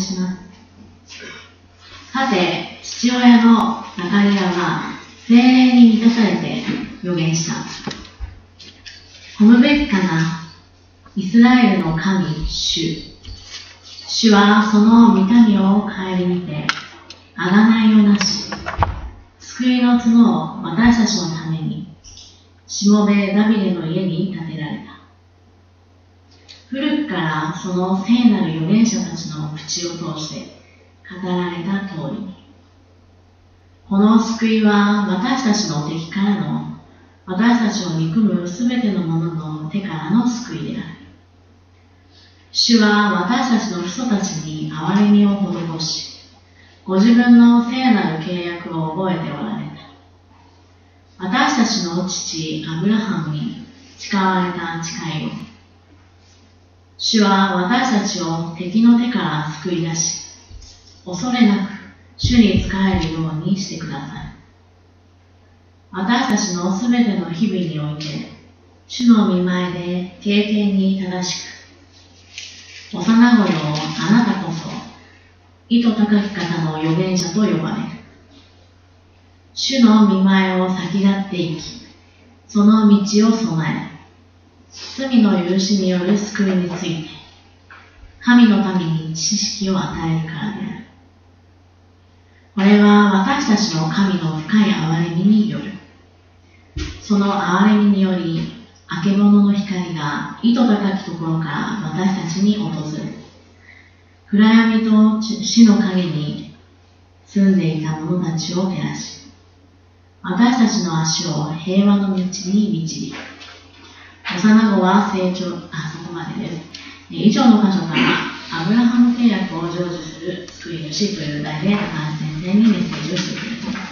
します。さて、父親のザカリアは、精霊に満たされて予言した。褒むべきかな、イスラエルの神、主。主はその見た目を顧みて、あがないをなし、救いの角を私たちのために、しもべダビデの家に建てられた。からその聖なる預言者たちの口を通して語られた通りに、この救いは私たちの敵からの私たちを憎むすべての者の手からの救いである。主は私たちの父祖たちに憐れみを施し、ご自分の聖なる契約を覚えておられた。私たちの父アブラハムに誓われた誓いを、主は私たちを敵の手から救い出し、恐れなく主に仕えるようにしてください。私たちのすべての日々において、主の見前で経験に正しく、幼子よあなたこそ、意図高き方の預言者と呼ばれる。主の見前を先立っていき、その道を備え、罪の許しによる救いについて、神の民に知識を与えるからである。これは私たちの神の深い憐れみによる。その憐れみにより、あけぼのの光が糸高きところから私たちに訪れる、暗闇と死の影に住んでいた者たちを照らし、私たちの足を平和の道に導く。幼子は成長、あ、そこまでです。以上の箇所から、アブラハム契約を成就する救い主という題で高橋先生にメッセージをしてくれます。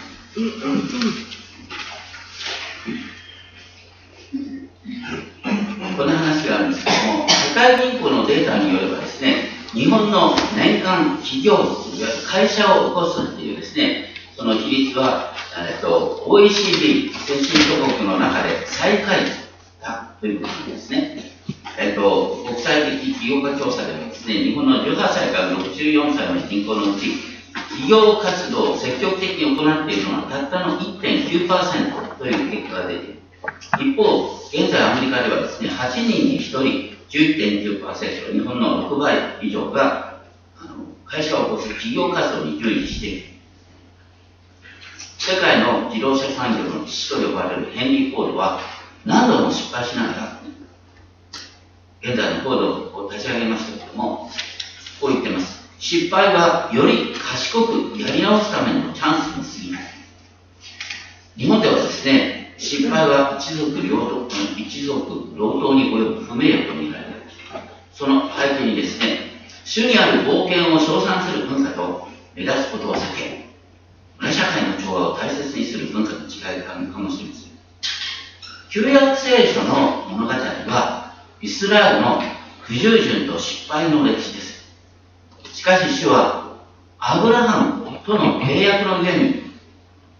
この話があるんですけども、世界銀行のデータによればですね、日本の年間企業率、いわゆる会社を起こすっていうですね、その比率は、えっと、OECD 先進諸国の中で最下位だということですね。えっと、国際的企業家調査ではですね、日本の18歳から64歳の人口のうち、企業活動を積極的に行っているのはたったの1.9%という結果が出ている。一方、現在アメリカではですね、8人に1人、11.9%、日本の6倍以上があの会社を起こす企業活動に従事している。世界の自動車産業の父と呼ばれるヘンリー・フォードは何度も失敗しながら現在のフォードを立ち上げましたけどもこう言ってます。失敗はより賢くやり直すためのチャンスに過ぎない。日本ではですね失敗は一族両党一族労働に及ぶ不名誉と見られるその背景にですね主にある冒険を称賛する文化と目立つことを避け社会の調和を大切にする文化の違いがあるかもしれません。旧約聖書の物語はイスラエルの不従順と失敗の歴史です。しかし主はアブラハムとの契約の上に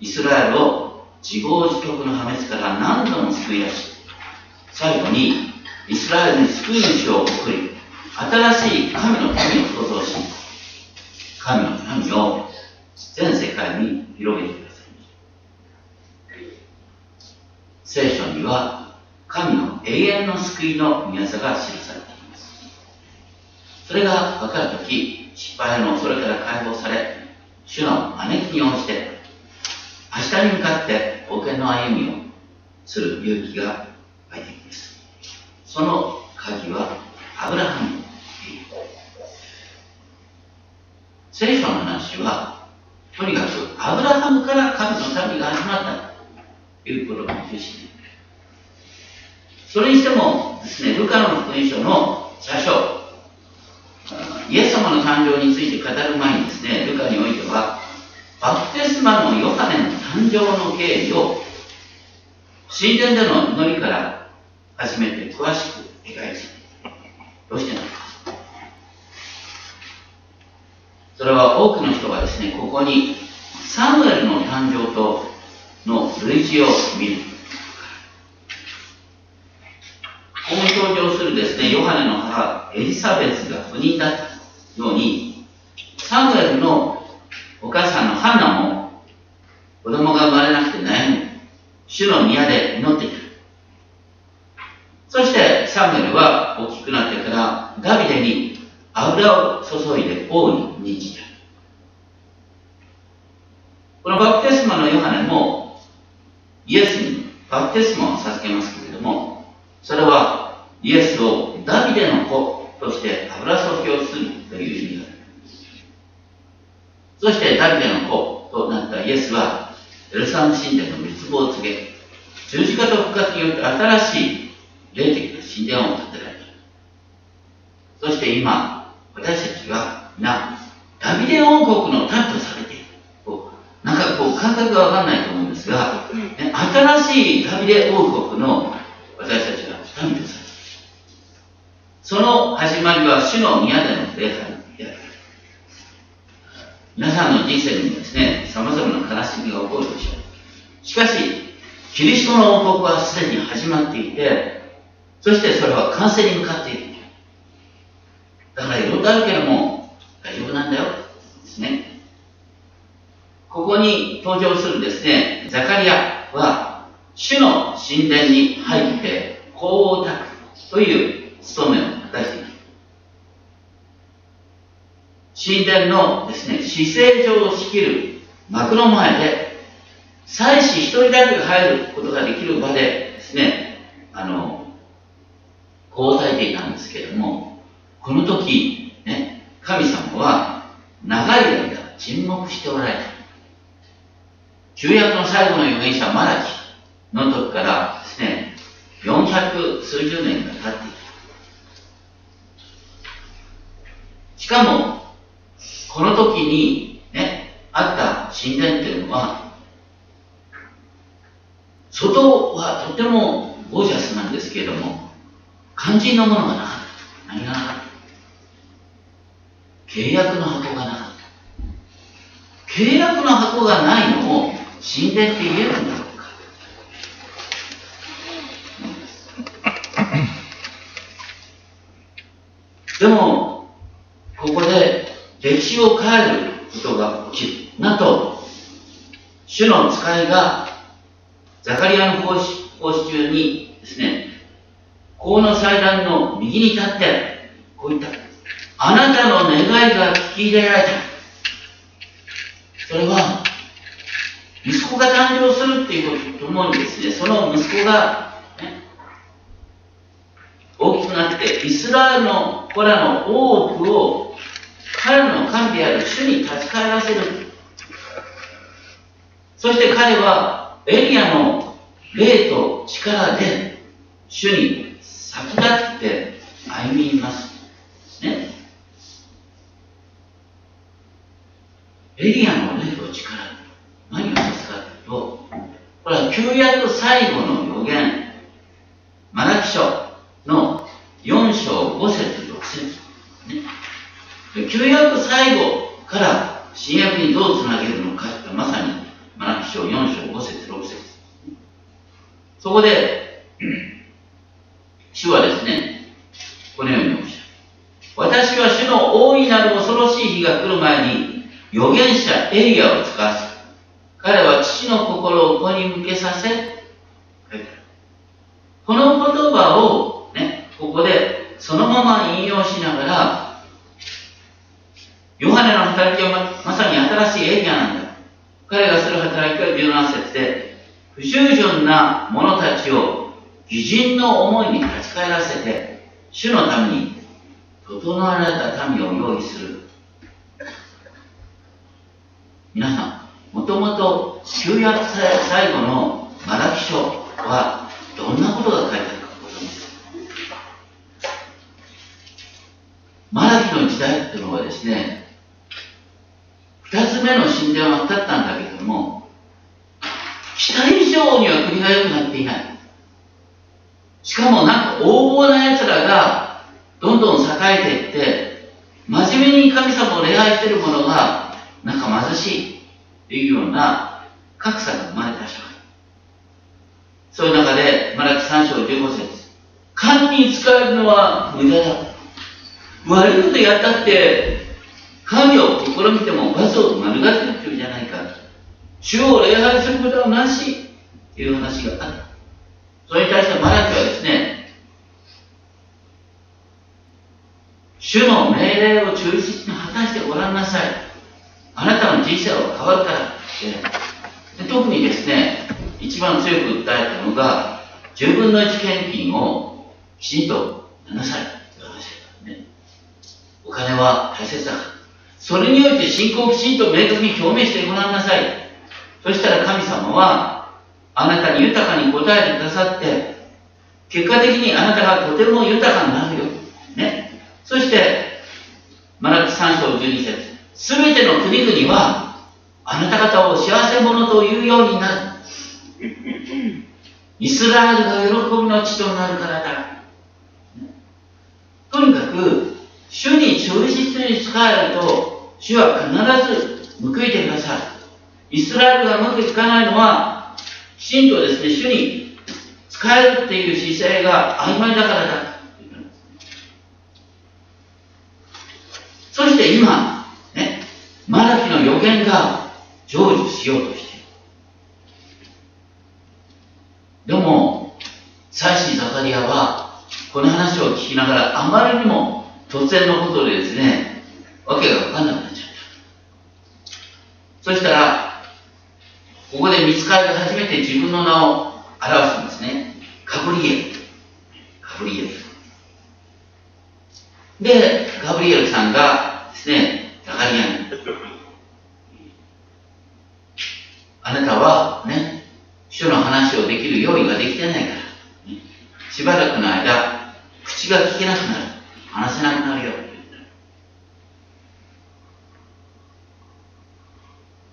イスラエルを自業自得の破滅から何度も救い出し最後にイスラエルに救い主を送り新しい神の民を創造し神の民を全世界に広げてください聖書には神の永遠の救いの宮座が記されていますそれが分かるとき失敗の恐れから解放され主の招きに応じて明日に向かって冒険の歩みをする勇気が湧いてきますその鍵はアブラハム聖書の話はとにかくアブラハムから神の民が始まった。いうことが中心それにしてもですね、ルカの福音書の最初、イエス様の誕生について語る前にですね、ルカにおいては、バプテスマのヨハネの誕生の経緯を、神殿での祈りから始めて詳しく描いてどうしてなのか。それは多くの人がですね、ここにサムエルの誕生との類似を見る。ここに登場するですね、ヨハネの母、エリザベスが不妊だったように、サムエルのお母さんのハンナも子供が生まれなくて悩む。主の宮で祈っていた。そしてサムエルは大きくなってからダビデに油を注いで王に任じた。このバプテスマのヨハネもイエスにバプテスマを授けますけれども、それはイエスをダビデの子として油注ぎをするという意味がある。そしてダビデの子となったイエスはエルサレム神殿の滅亡を告げ、十字架と復活によって新しい霊的な神殿を建てられた。そして今、私たちは皆、ダビデ王国の民とさ。かこう感覚がわかんないと思うんですが、ね、新しいダビデ王国の私たちが民とされている。その始まりは主の宮での礼拝である。皆さんの人生にもですね、様々な悲しみが起こるでしょう。しかし、キリストの王国はすでに始まっていて、そしてそれは完成に向かっている。だからいろいろあるけども、大丈夫なんだよ。ですね。ここに登場するですね、ザカリアは、主の神殿に入って香を焚くという務めを果たしています。神殿のですね、姿勢上を仕切る幕の前で、祭司一人だけが入ることができる場でですね、あの、こうされていたんですけれども、この時、ね、神様は長い間沈黙しておられた。旧約の最後の預言者マラキの時からですね、400数十年が経っていた。しかも、この時にね、あった神殿っていうのは、外はとてもゴージャスなんですけれども、肝心のものがなかった。何がなかった契約の箱がなかった。契約の箱がないのを神殿って言えるんだろうか。でも、ここで歴史を変えることが起きる。なんと、主の使いがザカリアの奉仕中にですね、この祭壇の右に立って、こう言った。あなたの願いが聞き入れられた。それは、子が誕生するっていうこととともにですね、その息子が、ね、大きくなって、イスラエルの子らの多くを彼の神である主に立ち返らせる。そして彼はエリアの霊と力で主に先立って歩みます。ね。エリアの霊と力、何を指すかというと、旧約最後の予言、マラキ書の4章5節6節、ね。旧約最後から新約にどうつなげるのかってまさにマラキ書4章5節6節そこで、主はですね、このように言いました。私は主の大いなる恐ろしい日が来る前に、預言者エリアを使わす。彼は父の心を子に向けさせ、この言葉をね、ここでそのまま引用しながら、ヨハネの働きはままさに新しいエリアなんだ。彼がする働きは17節で、不従順な者たちを偉人の思いに立ち返らせて、主のために整われた民を用意する。皆さん、もともと旧約最後のマラキ書はどんなことが書いてあるかご存知ですマラキの時代っていうのはですね、二つ目の神殿は建ったんだけれども、期待以上には国が良くなっていない。しかもなんか横暴な奴らがどんどん栄えていって、真面目に神様を礼拝している者がなんか貧しいいうような格差が生まれた社会。そういう中で、マラキ3章15節神に使えるのは無駄だ。悪いことやったって、神を試みても罰を免れてるじゃないか。主を礼拝することはなしという話があった。それに対してマラキはですね、主の命令を忠実に果たしてごらんなさい。あなたの人生は変わるから。で特にですね、一番強く訴えたのが、10分の1献金をきちんとなさいという話だね。お金は大切だから。それにおいて信仰をきちんと明確に表明してごらんなさい。そしたら神様は、あなたに豊かに答えてくださって、結果的にあなたがとても豊かになるよ。ね。そして、マラキ3章12節すべての国々は、あなた方を幸せ者というようになる。イスラエルが喜びの地となるからだ。とにかく、主に忠実に仕えると、主は必ず報いてくださる。イスラエルがうまくいかないのは、きちんとですね、主に使えるっていう姿勢が曖昧だからだ。そして今、ね、マラキの予言が成就しようとしている。でも、祭司ザカリアは、この話を聞きながら、あまりにも突然のことでですね、わけがわかんなくなっちゃった。そしたら、ここで見つかりが初めて自分の名を表すんですね。カブリエル。カブリエル。で、ガブリエルさんがですね、ザカリアに、あなたはね、主の話をできる用意ができてないから、しばらくの間、口が聞けなくなる。話せなくなるよ。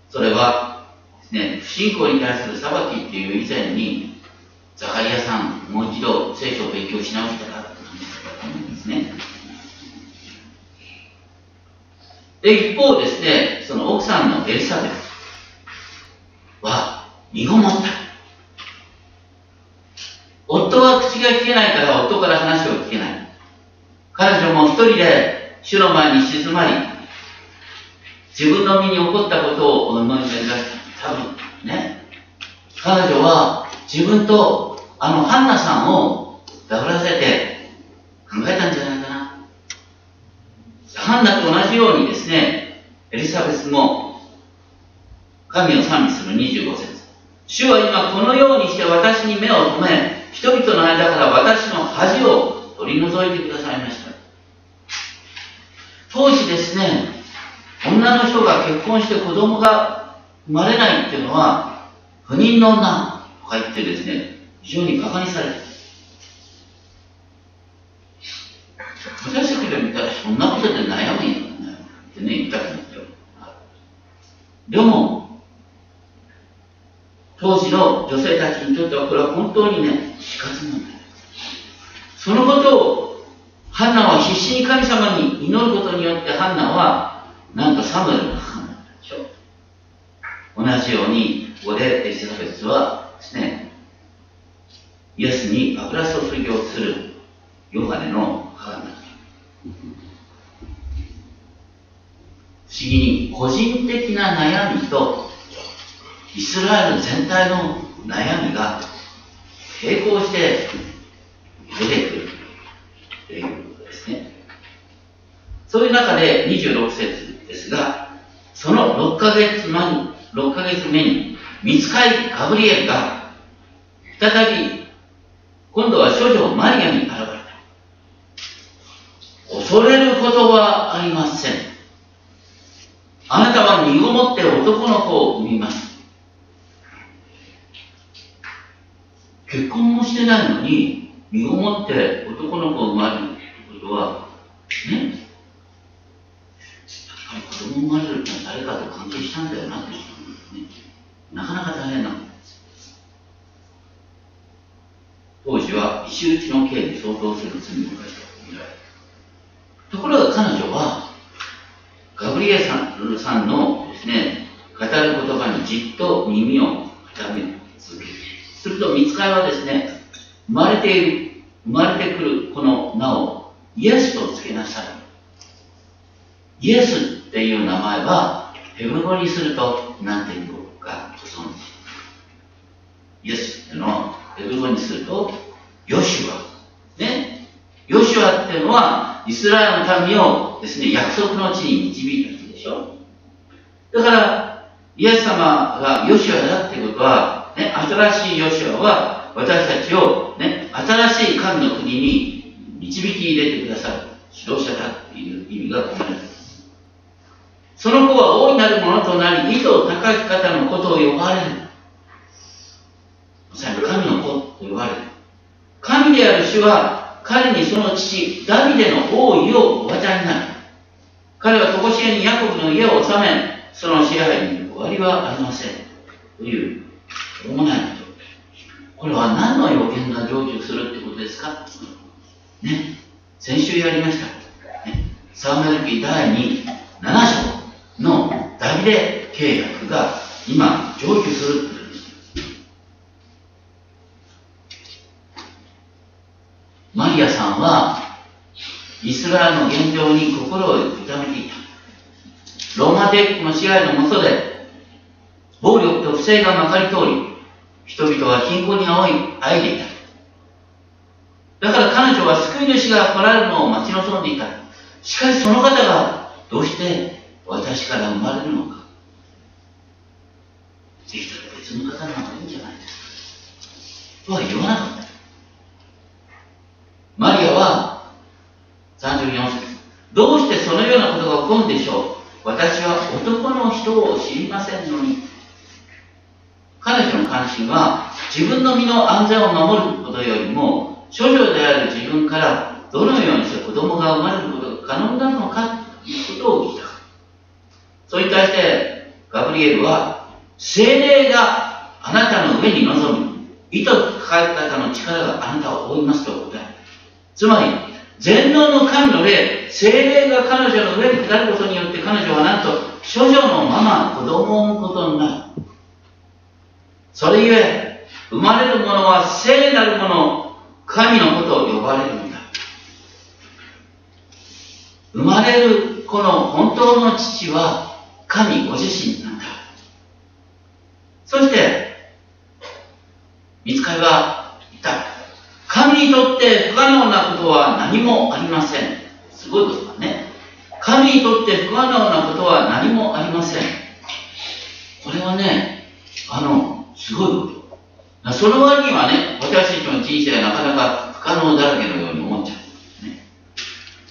それはですね、不信仰に対する裁きっていう以前に、ザカリアさん、もう一度聖書を勉強し直したかと思うんですね。で、一方ですね、その奥さんのエリザベスは、身ごもった。夫は口が聞けないから夫から話を聞けない。彼女も一人で主の前に静まり、自分の身に起こったことを思い出した。多分ね。彼女は自分とあのハンナさんをダブらせて考えたんじゃないかな。ハンナと同じようにですね、エリザベスも神を賛美する25節主は今このようにして私に目を留め、人々の間から私の恥を取り除いてくださいました。当時ですね、女の人が結婚して子供が生まれないっていうのは、不妊の女とか言ってですね、非常に馬鹿にされて私たちが見たらそんなことで悩むんやってね、言ったんですよ。でも、当時の女性たちにとってはこれは本当にね、死活問題。そのことをハンナは必死に神様に祈ることによってハンナはなんとサムエルの母になったでしょ。同じようにここでエリザベスはですねイエスに油注ぎをするヨハネの母になった不思議に個人的な悩みとイスラエル全体の悩みが並行して出てくる。というそういう中で26節ですが、その6ヶ月前に、6ヶ月目に、見つかりガブリエルが、再び、今度は処女マリアに現れた。恐れることはありません。あなたは身ごもって男の子を産みます。結婚もしてないのに、身ごもって男の子を生まれることは、ね、やっぱり子供を生まれるってのは誰かと関係したんだよなって思うんです、ね、なかなか大変なことです当時は石打ちの刑に相当する罪を犯したと見られるところが彼女はガブリエさんルさんのですね語る言葉にじっと耳を傾け続けるすると見つかりはですね生まれている生まれてくるこの名をイエスとつけなさいイエスっていう名前は、ヘブル語にすると何て言うのかご存知？イエスっていうのは、ヘブル語にすると、ヨシュア。ね？ヨシュアっていうのは、イスラエルの民をですね、約束の地に導いた人でしょ？だから、イエス様がヨシュアだってことは、ね、新しいヨシュアは、私たちを、ね、新しい神の国に導き入れてくださる指導者だっていう意味が込められます。その子は大いなるものとなり、意図を高き方のことを呼ばれるまさに。神の子と呼ばれる。神である主は、彼にその父、ダビデの王位をお渡りになる。彼は常しえにヤコブの家を治め、その支配に終わりはありません。という、主ないこ。れは何の予言が成就するってことですか？ね。先週やりました。ね、サーメル記第2、7章のダビデ契約が今成就するマリアさんは、イスラエルの現状に心を痛めていた。ローマ帝国の支配のもとで、暴力と不正がまかり通り、人々は貧困にあおい、あいでいた。だから彼女は救い主が来られるのを待ち望んでいた。しかしその方が、どうして私から生まれるのか。できたら別の方の方がいいんじゃないですか。とは言わなかった。マリアは34節どうしてそのようなことが起こるんでしょう私は男の人を知りませんのに彼女の関心は自分の身の安全を守ることよりも処女である自分からどのようにして子供が生まれることが可能なのかということを聞いたそれに対してガブリエルは精霊があなたの上に臨み意図抱え方の力があなたを覆いますと答えつまり、全能の神の霊、精霊が彼女の上に下ることによって彼女はなんと、処女のまま子供を産むことになる。それゆえ、生まれるものは聖なるもの、神のことを呼ばれるのだ。生まれるこの本当の父は神ご自身なんだ。そして、見つかりは言った。神にとって不可能なことは何もありません。すごいことだね。神にとって不可能なことは何もありません。これはね、あの、すごいこと。その割にはね、私たちの人生はなかなか不可能だらけのように思っちゃう。ね、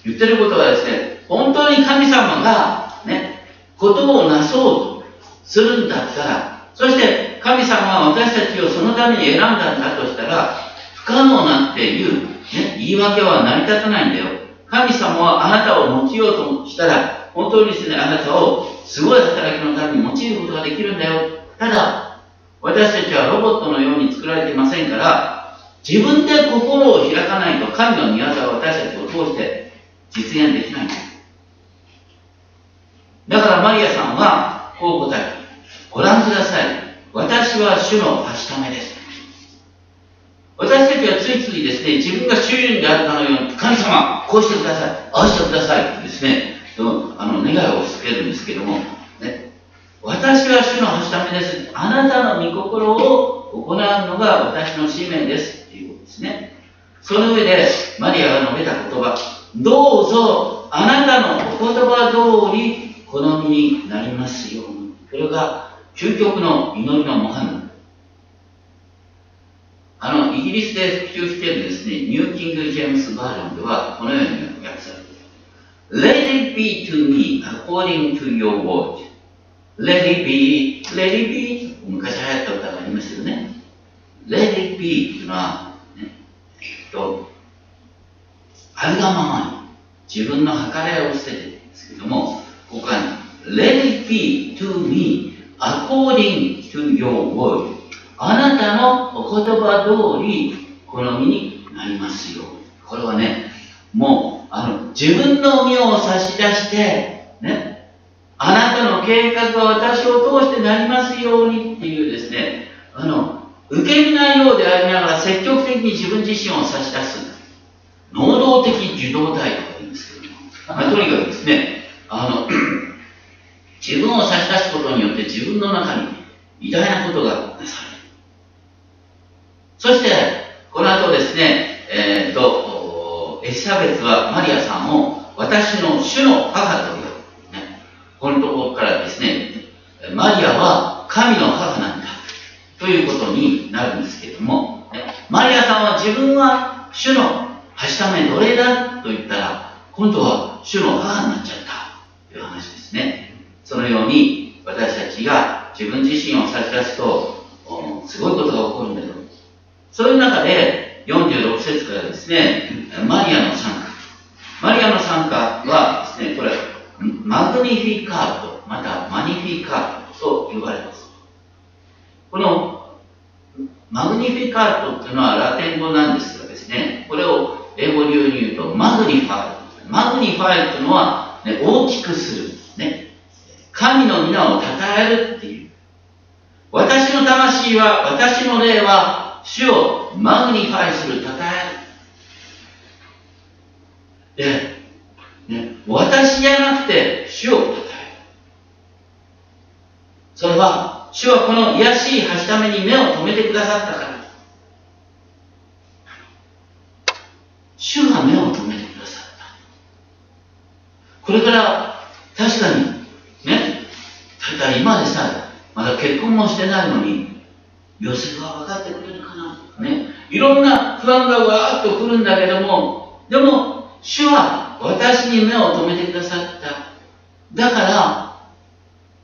言ってることはですね、本当に神様が、ね、ことをなそうとするんだったら、そして神様は私たちをそのために選んだんだとしたら、不可能なっていう、ね、言い訳は成り立たないんだよ。神様はあなたを用いようとしたら、本当にですね、あなたをすごい働きのために用いることができるんだよ。ただ、私たちはロボットのように作られていませんから、自分で心を開かないと神の御業は私たちを通して実現できないんです。だからマリアさんはこう答えた。ご覧ください。私は主のはしためです。私たちはついついですね、自分が主人であるかのように、神様、こうしてください、ああしてくださいってですね、あの願いを押し付けるんですけども、ね、私は主のはしためです。あなたの御心を行うのが私の使命ですっていうことですね。その上で、マリアが述べた言葉、どうぞあなたのお言葉通り好みになりますように。これが究極の祈りの模範あの、イギリスで普及しているですね、ニューキング・ジェームス・バージョンでは、このように訳されている。Let it be to me according to your word. Let it be, let it be. 昔流行った歌がありましたよね。Let it be というのは、ね、えっと、あるがままに自分の計らいを捨ててるんですけども、ここは、ね、Let it be to me according to your word. あなたのお言葉通り好みになりますよこれはねもうあの自分の身を差し出してねあなたの計画は私を通してなりますようにっていうですねあの受け身ないようでありながら積極的に自分自身を差し出す能動的受動体と言うんですけども、まあ、とにかくですねあの 自分を差し出すことによって自分の中に偉大なことがなされる。そして、この後ですね、えー、っと、エリザベスはマリアさんを私の主の母と呼ぶ。ね、このところからですね、マリアは神の母なんだ。ということになるんですけれども、マリアさんは自分は主のはしため奴隷だと言ったら、今度は主の母になっちゃったという話ですね。そのように私たちが自分自身を差し出すと、すごいことが起こるんだよ。そういう中で、46節からですね、マリアの参加。マリアの参加はですね、これ、マグニフィカート、またマニフィカートと呼ばれます。このMagnificat っていうのはラテン語なんですがですね、これを英語流に言うと magnify magnify というのは、ね、大きくする。ね。神の御名を称えるっていう。私の魂は、私の霊は、主を magnify する、称える。で、ね、私じゃなくて、主を称える。それは、主はこの癒しい橋ために目を留めてくださったから。主が目を留めてくださった。これから、確かに、ね、ただ今でさ、まだ結婚もしてないのに、ヨセフは分かってくれるかなね、いろんな不安がわーっと来るんだけども、でも、主は私に目を留めてくださった。だから、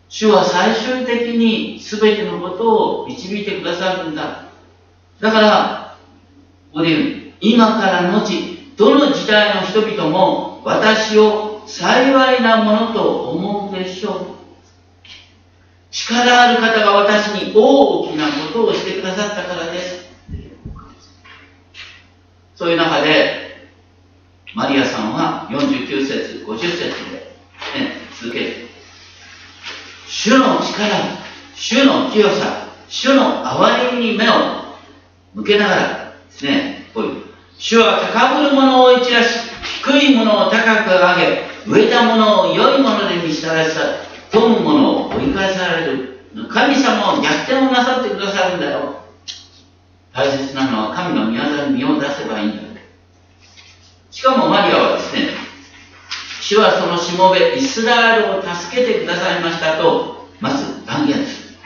主は最終的に全てのことを導いてくださるんだ。だから、ここで言う、今から後、どの時代の人々も私を幸いなものと思うでしょう。力ある方が私に大きなことをしてくださったからです。そういう中で、マリアさんは49節、50節で、ね、続けて、主の力、主の清さ、主の憐れみに目を向けながらですね、こういう、主は高ぶる者を一らし、低い者を高く上げ、植えた者を良い者で見したらしさ、富む者を追い返される。神様を逆転をなさってくださるんだよ。大切なのは神の御業に身を出せばいいんだ。しかもマリアはですね、主はそのしもべ、イスラエルを助けてくださいましたと、まず断言する。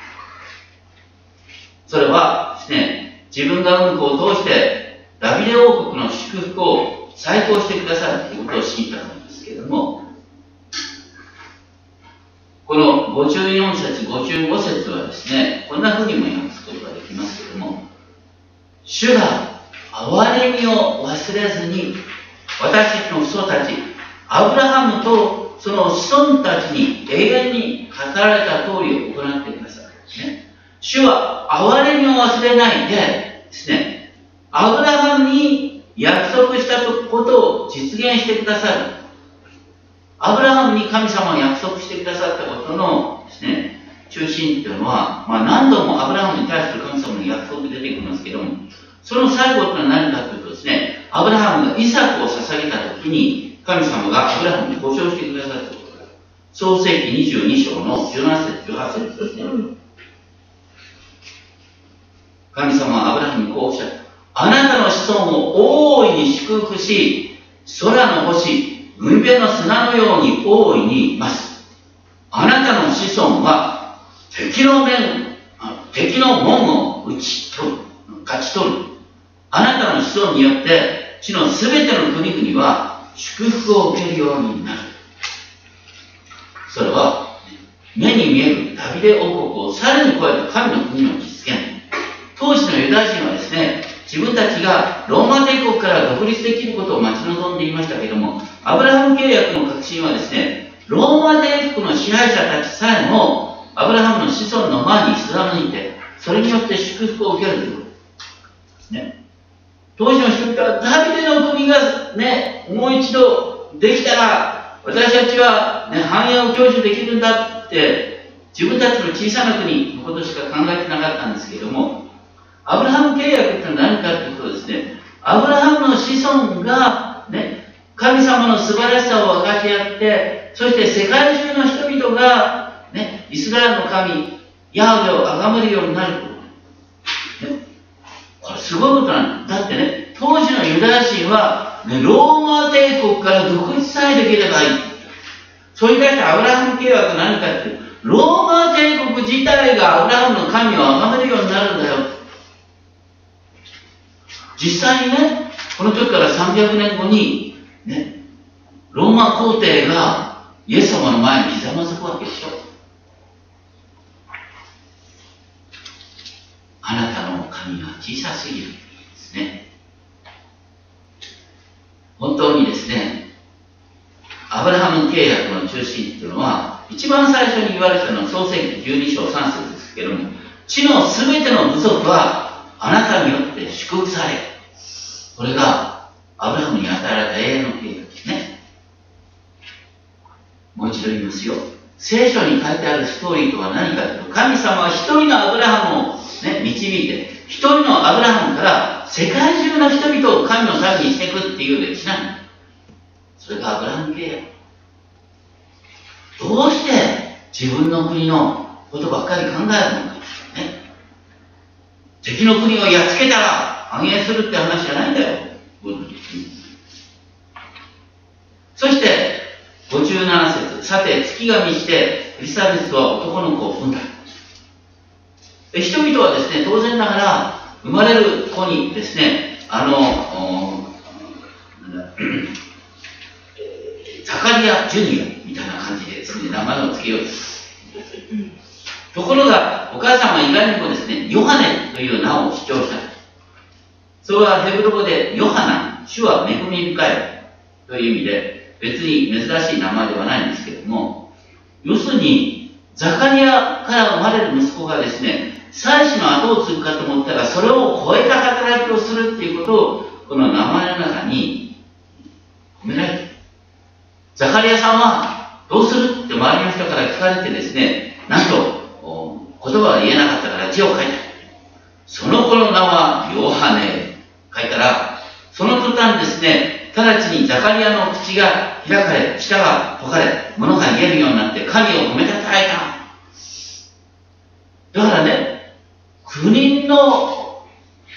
それはですね、自分が運行を通して、ダビデ王国の祝福を再興してくださるということを知ったんけども、この54節、55節はですね、こんな風にも訳すことができますけども、主が憐れみを忘れずに、私たちの父祖たち、アブラハムとその子孫たちに永遠に語られた通りを行ってください。ね、主は憐れみを忘れないでですね、アブラハムに約束したことを実現してくださる。アブラハムに神様が約束してくださったことのですね、中心っていうのは、まあ、何度もアブラハムに対する神様の約束出てきますけども、その最後っていうのは何かというとですね、アブラハムがイサクを捧げたときに、神様がアブラハムに保証してくださったことが、創世紀22章の17節、18節ですね。神様はアブラハムにこうおっしゃった。あなたの子孫を大いに祝福し、空の星、海辺の砂のように大いにいます。あなたの子孫は敵の面、敵の門を打ち取る、勝ち取る。あなたの子孫によって、地のすべての国々は祝福を受けるようになる。それは、目に見えるダビデ王国をさらに超えた神の国の実現。当時のユダヤ人はですね、自分たちがローマ帝国から独立できることを待ち望んでいましたけども、アブラハム契約の核心はですね、ローマ帝国の支配者たちさえも、アブラハムの子孫の前に貫いて、それによって祝福を受けるということですね。当時の人々はダビデの国がね、もう一度できたら、私たちは、ね、繁栄を享受できるんだって、自分たちの小さな国のことしか考えてなかったんですけども、アブラハム契約って何かっていうとですね、アブラハムの子孫が、ね、神様の素晴らしさを分かち合って、そして世界中の人々が、ね、イスラエルの神、ヤハウェを崇めるようになること。これすごいことなんだ。だってね、当時のユダヤ人は、ね、ローマ帝国から独立さえできればいい。それに対してアブラハム契約は何かっていうローマ帝国自体がアブラハムの神を崇めるようになるんだよ。実際にね、この時から300年後に、ね、ローマ皇帝がイエス様の前にひざまずくわけでしょ。あなたの神は小さすぎるですね。本当にですね、アブラハム契約の中心っていうのは、一番最初に言われたのは創世記12章3節ですけども、地のすべての部族はあなたによって祝福され、これがアブラハムに与えられた永遠の契約ですね。もう一度言いますよ。聖書に書いてあるストーリーとは何かというと、神様は一人のアブラハムを、ね、導いて、一人のアブラハムから世界中の人々を神の民にしていくっていう歴史なんだ。それがアブラハム契約。どうして自分の国のことばっかり考えるのか。ね、敵の国をやっつけたら繁栄するって話じゃないんだよ。そして、57節さて、月が満ちて、エリザベスは男の子を産んだ。人々はですね、当然ながら、生まれる子にですね、あの、ザカリア・ジュニアみたいな感じで、それで名前を付けようところが、お母さんは意外にもですね、ヨハネという名を主張した。それはヘブル語でヨハナ、主は恵み深いという意味で、別に珍しい名前ではないんですけれども、要するに、ザカリアから生まれる息子がですね、祭司の後を継ぐかと思ったら、それを超えた働きをするっていうことを、この名前の中に込められている。ザカリアさんは、どうするって周りの人から聞かれてですね、なんと、言葉は言えなかったから字を書いた。その子の名はヨハネ。書いたら、その途端ですね、直ちにザカリアの口が開かれ、舌が解かれ、物が言えるようになって神を褒めたたえた。だからね、9人の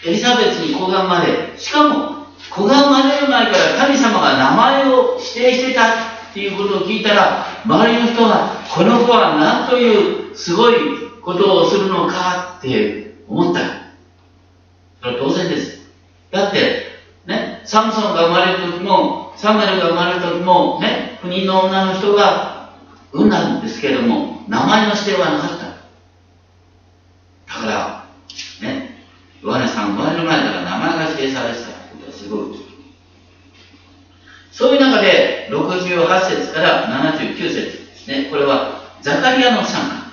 エリザベスに子が生まれ、しかも子が生まれる前から神様が名前を指定してたっていうことを聞いたら、周りの人が、この子は何というすごいことをするのかって思った。それは当然です。だって、ね、サムソンが生まれる時も、サムエルが生まれる時も、ね、国の女の人が産んだんですけれども、名前の指定はなかった。だから、ね、ヨハネさん生まれる前から名前が指定されてたことはすごい。そういう中で、68節から79節ですね。これは、ザカリアの参加。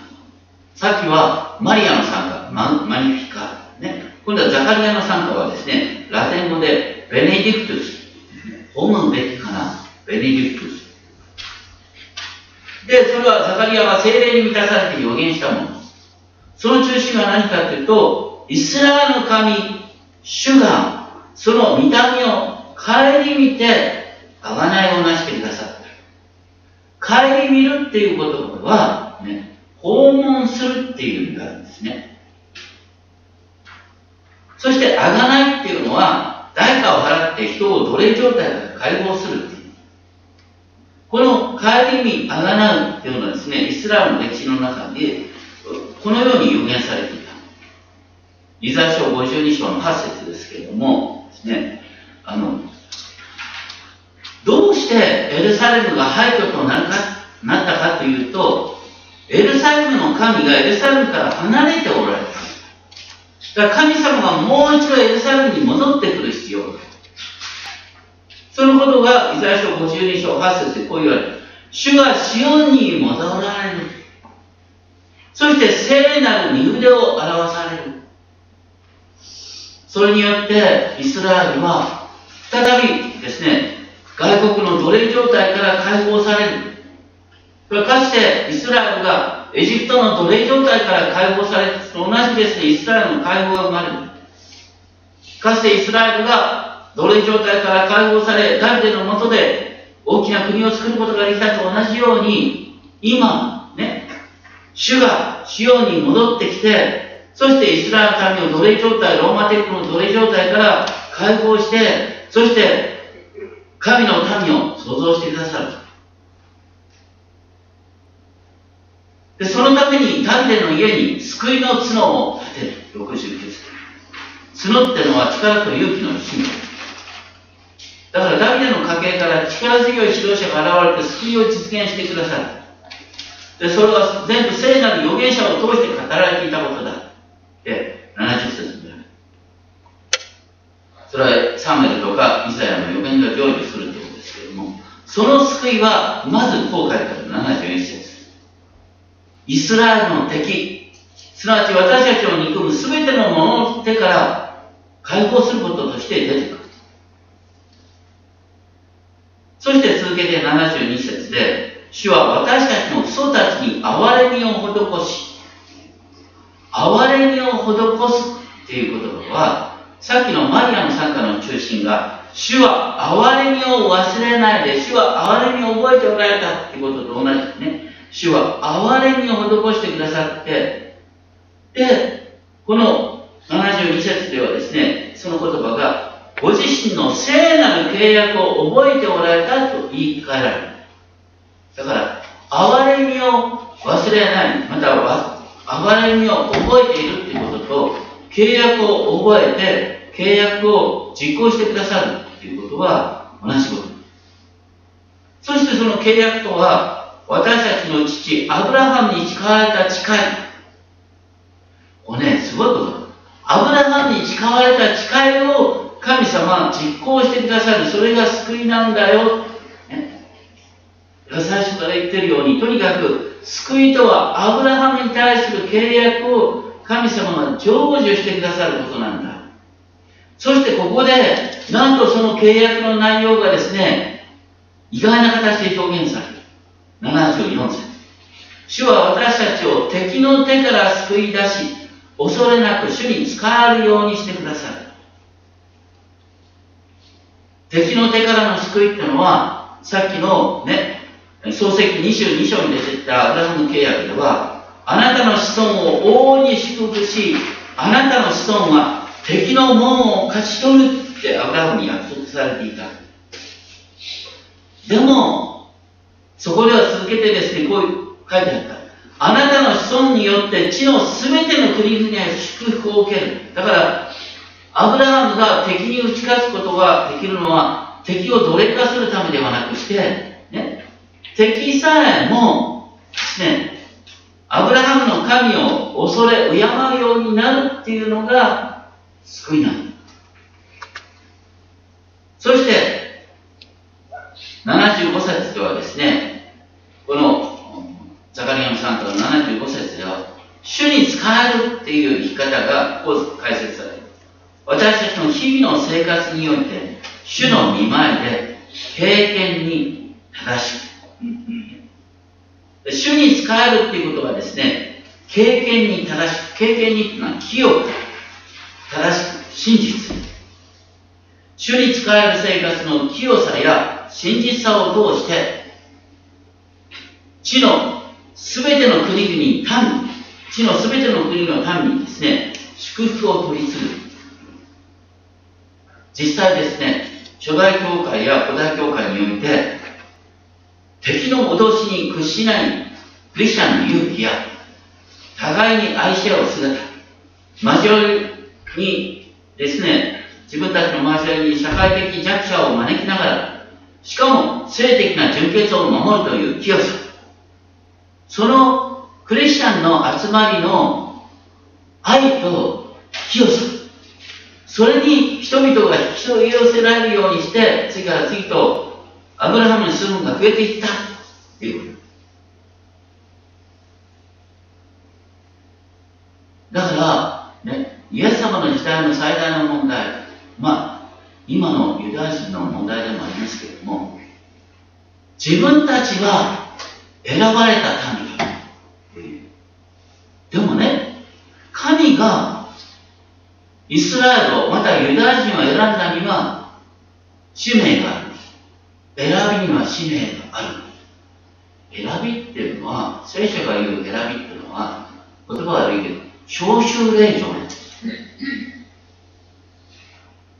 さっきは、マリアの参加、ママニフィカ。ね。今度はザカリアの参加はですね、ラテン語で、ベネディクトゥス。ホムべきかな？ベネディクトゥス。で、それはザカリアは精霊に満たされて予言したものです。その中心は何かというと、イスラエルの神、主が、その見た目を顧みて、贖いをなしてくださった。顧みるっていうことは、ね、訪問するっていう意味があるんですね。そして、贖いっていうのは、代価を払って人を奴隷状態から解放するっていう。この帰りにあがなうっていうのはですね、イスラムの歴史の中で、このように予言されていた。イザヤ書52章の8節ですけれども、ですね、あの、どうしてエルサレムが廃墟となるかなったかというと、エルサレムの神がエルサレムから離れておられた。だから神様がもう一度エルサレムに戻ってくる必要がある。そのことが、イザヤ書52章8節でこう言われる。主がシオンに戻られる。そして聖なる身腕を表される。それによってイスラエルは再びですね、外国の奴隷状態から解放される。これかつてイスラエルがエジプトの奴隷状態から解放されると同じですね、イスラエルの解放が生まれる。かつてイスラエルが奴隷状態から解放され、ダビデのもとで大きな国を作ることができたと同じように、今、ね、主がシオンに戻ってきて、そしてイスラエルの民を奴隷状態、ローマ帝国の奴隷状態から解放して、そして神の民を創造してくださる。で、そのためにダビデの家に救いの角を立てる。69節。角ってのは力と勇気の使命。だからダビデの家系から力強い指導者が現れて救いを実現してくださる。で、それは全部聖なる預言者を通して語られていたことだ。で、70節にある。それはサムエルとかイザヤの預言が成就するということですけれども、その救いは、まずこう書いてある71節。イスラエルの敵、すなわち私たちを憎む全てのものの手から解放することとして出てくる。そして続けて72節で、主は私たちの祖たちに憐れみを施し、憐れみを施すっていう言葉は、さっきのマリアの参加の中心が、主は憐れみを忘れないで、主は憐れみを覚えておられたってことと同じですね。主は憐れみを施してくださって、で、この72節ではですね、その言葉が、ご自身の聖なる契約を覚えておられたと言い換えられる。だから、憐れみを忘れない、または憐れみを覚えているっていうことと、契約を覚えて、契約を実行してくださるっていうことは同じこと。そしてその契約とは、私たちの父、アブラハムに誓われた誓い。これね、すごいこと。アブラハムに誓われた誓いを神様は実行してくださる。それが救いなんだよ。ね、最初から言ってるように、とにかく救いとはアブラハムに対する契約を神様が成就してくださることなんだ。そしてここで、なんとその契約の内容がですね、意外な形で表現される。74節主は私たちを敵の手から救い出し、恐れなく主に使えるようにしてくださる。敵の手からの救いってのは、さっきのね、創世記22章に出てきたアブラハム契約では、あなたの子孫を大いに祝福し、あなたの子孫は敵の門を勝ち取るってアブラハムに約束されていた。でも、そこでは続けてですね、こういう書いてあった。あなたの子孫によって地の全ての国々へ祝福を受ける。だから、アブラハムが敵に打ち勝つことができるのは、敵を奴隷化するためではなくして、ね、敵さえもですね、アブラハムの神を恐れ、敬うようになるっていうのが救いなんだ。そして、75節ではですね、このザカリアの3から75節では、主に仕えるっていう生き方がこう解説される。私たちの日々の生活において、主の見前で経験に正しく。主に仕えるっていうことはですね、経験に正しく、経験にっていうのは清く、正しく、真実。主に仕える生活の清さや真実さを通して、地のすべての国々に、民、地のすべての国の民にですね、祝福を取り次ぐ。実際ですね、初代教会や古代教会において、敵の脅しに屈しないクリスチャンの勇気や、互いに愛し合う姿、交わりにですね、自分たちの交わりに社会的弱者を招きながら、しかも性的な純潔を守るという清さ、そのクリスチャンの集まりの愛と清さ、それに人々が引き寄せられるようにして、次から次とアブラハムに住むのが増えていった。っていうこと。だから、ね、イエス様の時代の最大の問題、まあ、今のユダヤ人の問題でもありますけれども、自分たちは選ばれた民だ。でもね、神がイスラエルを、またユダヤ人を選んだには使命がある。選びには使命がある。選びっていうのは、聖書が言う選びっていうのは、言葉は悪いけど、召集令状なんです。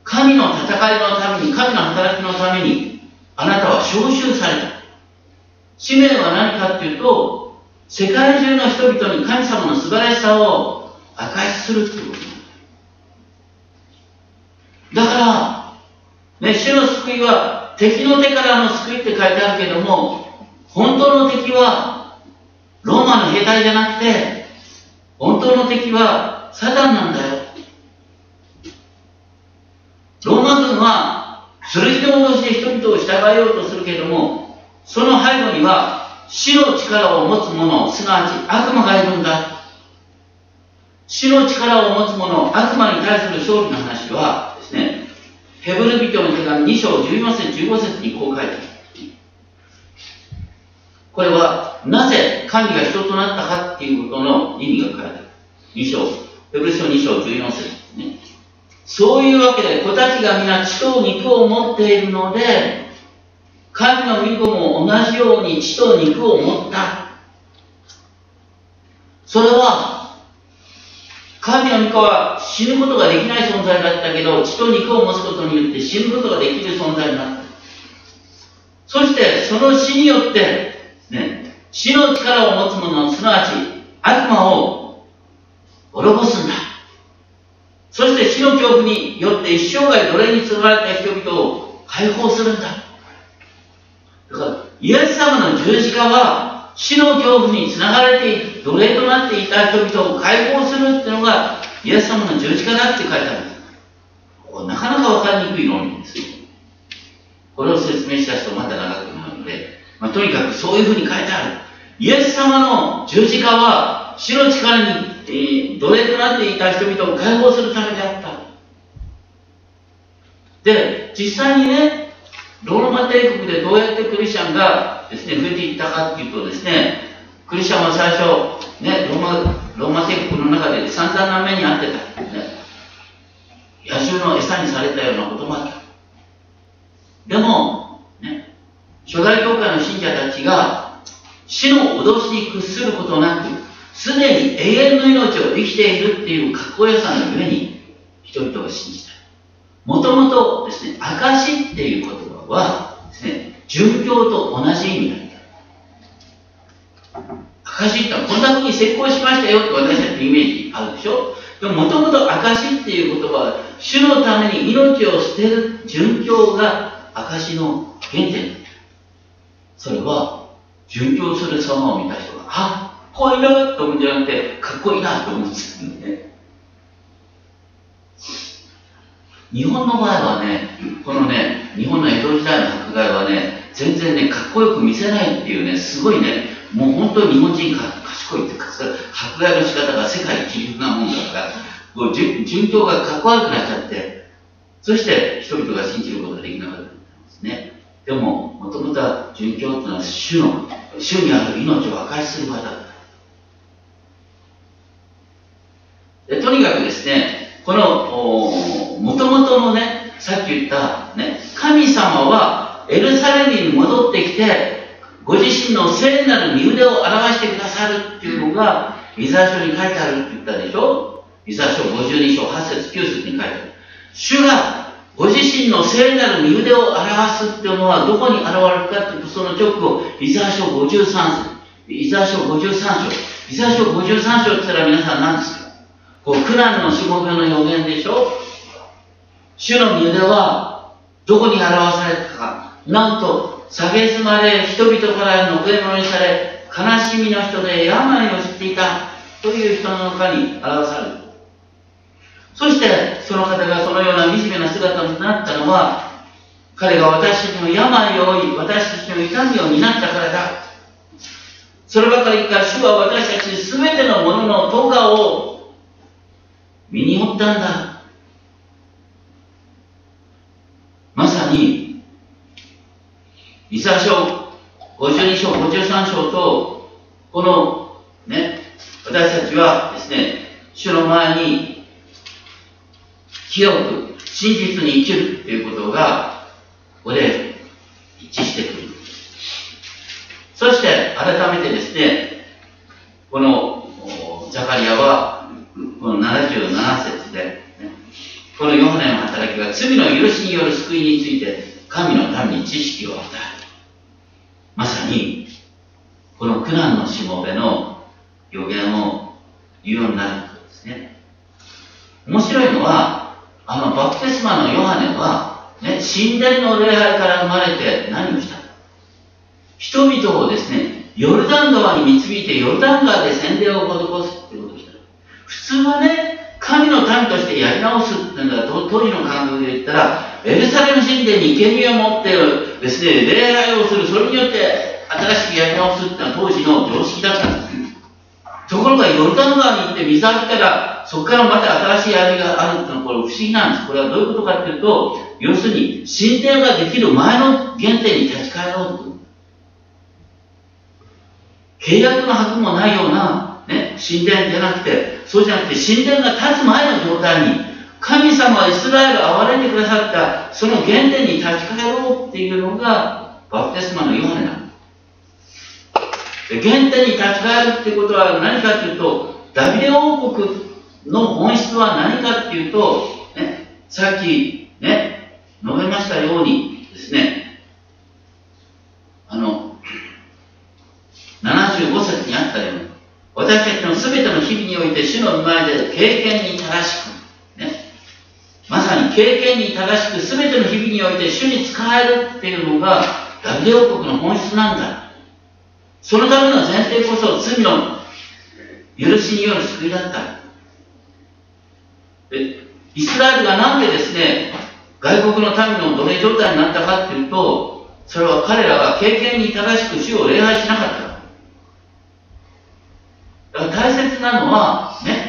神の戦いのために、神の働きのために、あなたは召集された。使命は何かっていうと、世界中の人々に神様の素晴らしさを明かしするっていうことだから、ね、主の救いは敵の手からの救いって書いてあるけども、本当の敵はローマの兵隊じゃなくて、本当の敵はサタンなんだよ。ローマ軍は剣の脅しで人々を従えようとするけども、その背後には死の力を持つ者、すなわち悪魔がいるんだ。死の力を持つ者、悪魔に対する勝利の話はですね、ヘブル人の手紙2章14節15節にこう書いてある。これは、なぜ神が人となったかっていうことの意味が書いてある。2章、ヘブル書2章14節ですね。そういうわけで子たちが皆血と肉を持っているので、神の御子も同じように血と肉を持った。それは、神の御子は死ぬことができない存在だったけど、血と肉を持つことによって死ぬことができる存在になった。そして、その死によって、ね、死の力を持つ者、すなわち悪魔を滅ぼすんだ。そして死の恐怖によって一生涯奴隷に包まれた人々を解放するんだ。だから、イエス様の十字架は死の恐怖につながれて奴隷となっていた人々を解放するっていうのがイエス様の十字架だって書いてあるんです。なかなかわかりにくい論理ですよ。これを説明した人まだ長くなるので、まあ、とにかくそういうふうに書いてある。イエス様の十字架は死の力にえー、奴隷となっていた人々を解放するためであった。で、実際にね、ローマ帝国でどうやってクリスチャンがですね、増えていったかっていうとですね、クリスチャンは最初、ね、ローマ、ローマ帝国の中で散々な目に遭ってた。ね、野獣の餌にされたようなこともあった。でも、ね、初代教会の信者たちが死の脅しに屈することなく、すでに永遠の命を生きているっていうかっこよさの上に人々が信じた。もともとですね、証っていう言葉はですね、殉教と同じ意味なんだ。証ってこんな風に成功しましたよって私たちのイメージあるでしょ？でももともと証っていう言葉は主のために命を捨てる殉教が証の原点なんだ。それは殉教する様を見た人が、あこういなと思うんじゃなくて、かっこいいなと思うんですよね。日本の場合はね、このね、日本の江戸時代の迫害はね、全然ね、かっこよく見せないっていうね、すごいね、もう本当に日本人か賢いっていうか、迫害の仕方が世界一流なもんだから、もう順調がかっこ悪くなっちゃって、そして人々が信じることができなかったんですね。でも、もともとは殉教っていうのは主の、主にある命を破壊する場だった。とにかくですね、この、もともとのね、さっき言った、ね、神様はエルサレムに戻ってきて、ご自身の聖なる身腕を表してくださるっていうのが、イザヤ書に書いてあるって言ったでしょ？イザヤ書52章8節9節に書いてある。主がご自身の聖なる身腕を表すっていうのはどこに現れるかっていうと、その直後、イザヤ書53節、イザヤ書53章、イザヤ書53章って言ったら皆さん何ですか？こう苦難のしもべの予言でしょ？主の身腕はどこに表されたか。なんと蔑まれ人々からの上物にされ悲しみの人で病を知っていたという人の中に表される。そしてその方がそのような惨めな姿になったのは彼が私たちの病を負い私たちの痛みを担ったからだ。そればかりか主は私たち全てのものの咎を身に負ったんだ。まさに、イザ書52章、53章と、このね、私たちはですね、主の前に清く真実に生きるということが、ここで一致してくる。そして、改めてですね、について、神の民に知識を与える。まさに、この苦難のしもべの予言を言うようになることですね。面白いのは、あのバプテスマのヨハネは、ね、神殿の礼拝から生まれて何をした人々をですね、ヨルダン川に導いてヨルダン川で洗礼を施すってことをした。普通はね、神の民としてやり直すっていうのは、当時の感覚で言ったら、エルサレム神殿に権限を持ってですね、礼拝をする、それによって新しくやり直すってのは当時の常識だったんです。ところがヨルダン川に行って水浴びたら、そこからまた新しい味があるっていうのはこれ不思議なんです。これはどういうことかっていうと、要するに神殿ができる前の原点に立ち返ろうと。契約の箔もないような、ね、神殿じゃなくて、そうじゃなくて神殿が立つ前の状態に、神様はイスラエルを憐れんでくださった、その原点に立ち返ろうっていうのが、バプテスマのヨハネなんで。原点に立ち返るってことは何かっていうと、ダビデ王国の本質は何かっていうと、ね、さっきね、述べましたようにですね、あの、75節にあったように、私たちの全ての日々において主の見前で経験に正しく、まさに経験に正しく全ての日々において主に仕えるっていうのがダビデ王国の本質なんだ。そのための前提こそ罪の許しによる救いだった。イスラエルがなんでですね、外国の民の奴隷状態になったかっていうと、それは彼らが経験に正しく主を礼拝しなかった。だから大切なのは、ね、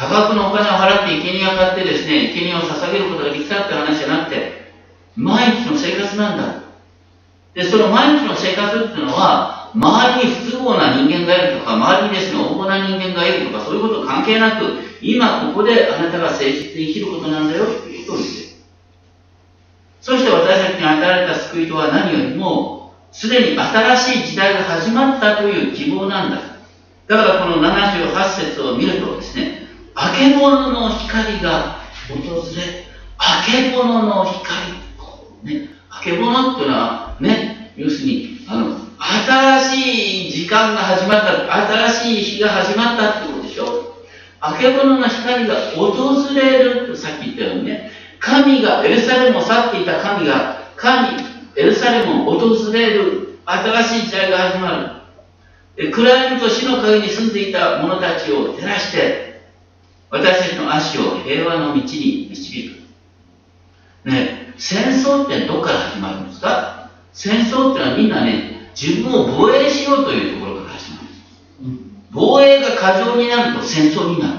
多額のお金を払って生贄を買ってですね、生贄を捧げることができたって話じゃなくて、毎日の生活なんだ。で、その毎日の生活っていうのは、周りに不都合な人間がいるとか、周りにですね、横暴な人間がいるとか、そういうこと関係なく、今ここであなたが誠実に生きることなんだよということを言ってる。そして私たちに与えられた救いとは何よりも、すでに新しい時代が始まったという希望なんだ。だからこの78節を見るとですね、あけぼのの光が訪れ、あけぼのの光。ね、あけぼのっていうのは、ね、要するに、あの、新しい時間が始まった、新しい日が始まったってことでしょあけぼのの光が訪れるとさっき言ったようにね、神が、エルサレムを去っていた神が、神、エルサレムを訪れる新しい時代が始まる。暗闇と死の陰に住んでいた者たちを照らして、私たちの足を平和の道に導く。ね、戦争ってどこから始まるんですか？戦争ってのはみんなね、自分を防衛しようというところから始まる。防衛が過剰になると戦争になる。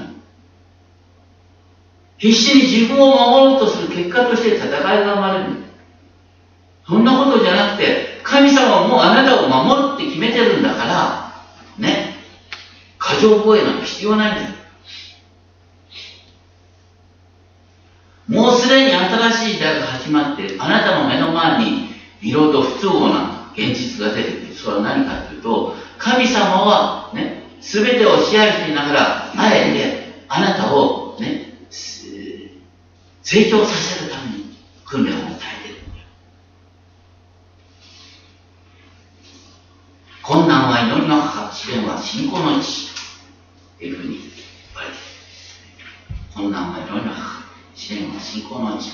必死に自分を守ろうとする結果として戦いが生まれる。そんなことじゃなくて、神様はもうあなたを守るって決めてるんだから、ね。過剰防衛なんか必要ないんだよ。もうすでに新しい時代が始まって、あなたの目の前にいろいろ不都合な現実が出てくる。それは何かというと、神様はね、すべてを支配していながら、あえてあなたをね、成長させるために訓練を与えている。困難は祈りの母、試練は信仰の父。というふうに言われている。困難は祈りの母、試練は信仰の父。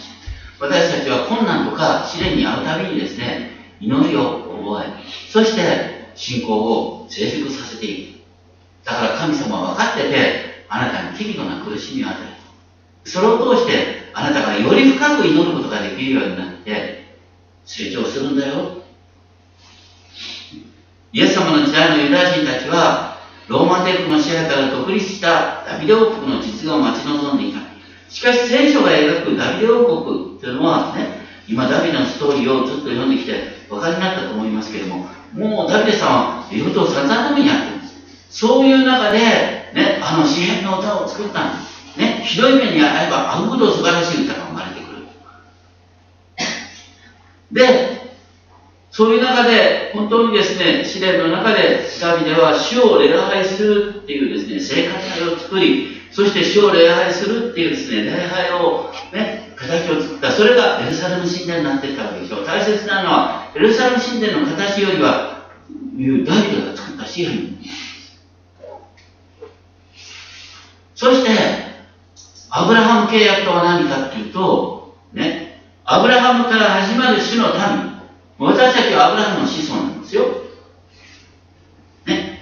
私たちは困難とか試練に遭うたびにですね、祈りを覚え、そして信仰を成熟させていく。だから神様は分かってて、あなたに適度な苦しみを与える。それを通して、あなたがより深く祈ることができるようになって、成長するんだよ。イエス様の時代のユダヤ人たちは、ローマ帝国の支配から独立したダビデ王国の実現を待ち望んでいた。しかし聖書が描くダビデ王国というのはね、今ダビデのストーリーをずっと読んできてお分かりになったと思いますけれども、もうダビデさんは言うと散々な目にあってるんです。そういう中で、ね、あの詩篇の歌を作ったんです。ね、ひどい目に遭えば会うほど素晴らしい歌が生まれてくる。で、そういう中で、本当にですね、試練の中で、ダビデは主を礼拝するっていうですね、生活を作り、そして主を礼拝するっていうですね、礼拝を、ね、形を作った。それがエルサレム神殿になっていったわけでしょ。大切なのは、エルサレム神殿の形よりは、いうダビデが作った支配そして、アブラハム契約とは何かっていうと、ね、アブラハムから始まる主の民、私たちはアブラハムの子孫なんですよ。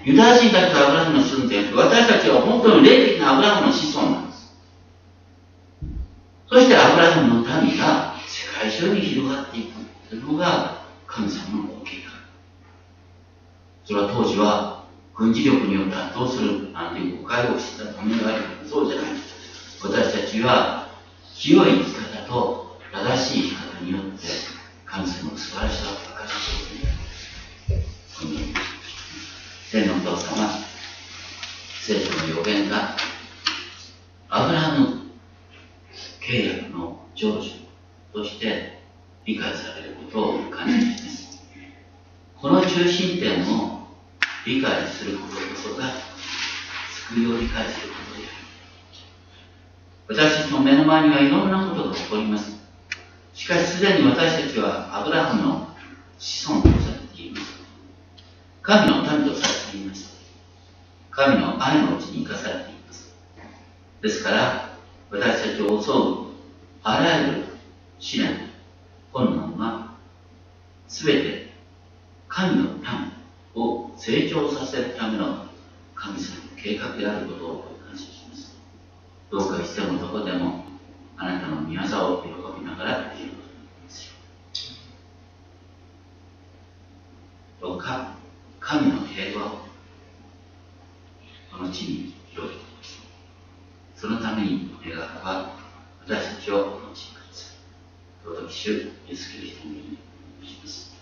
ユダヤ人たちはアブラハムの子孫じゃなく、私たちは本当に霊的なアブラハムの子孫なんです。そしてアブラハムの民が世界中に広がっていくというのが神様の計画。それは当時は軍事力によって圧倒するなんていう誤解をしてたためがあるそうじゃない。私たちは清い生き方と正しい生き方によって神様の素晴らしさを明かしていく。天のお父様、聖書の予言がアブラハム契約の成就として理解されることを感じます。この中心点を理解することこそが救いを理解することである。私たちの目の前にはいろんなことが起こります。しかしすでに私たちはアブラハムの子孫とされています。神の民とされています。神の愛のうちに生かされています。ですから、私たちを襲うあらゆる試練、困難は、すべて神の民を成長させるための神様の計画であることを感謝します。どうかいつでもどこでもあなたの御業を喜びながら生きることどうか神の平和をこの地に広げてそのために願わくは私たちをお持ちください。尊き主、イエスキリストにお願いします。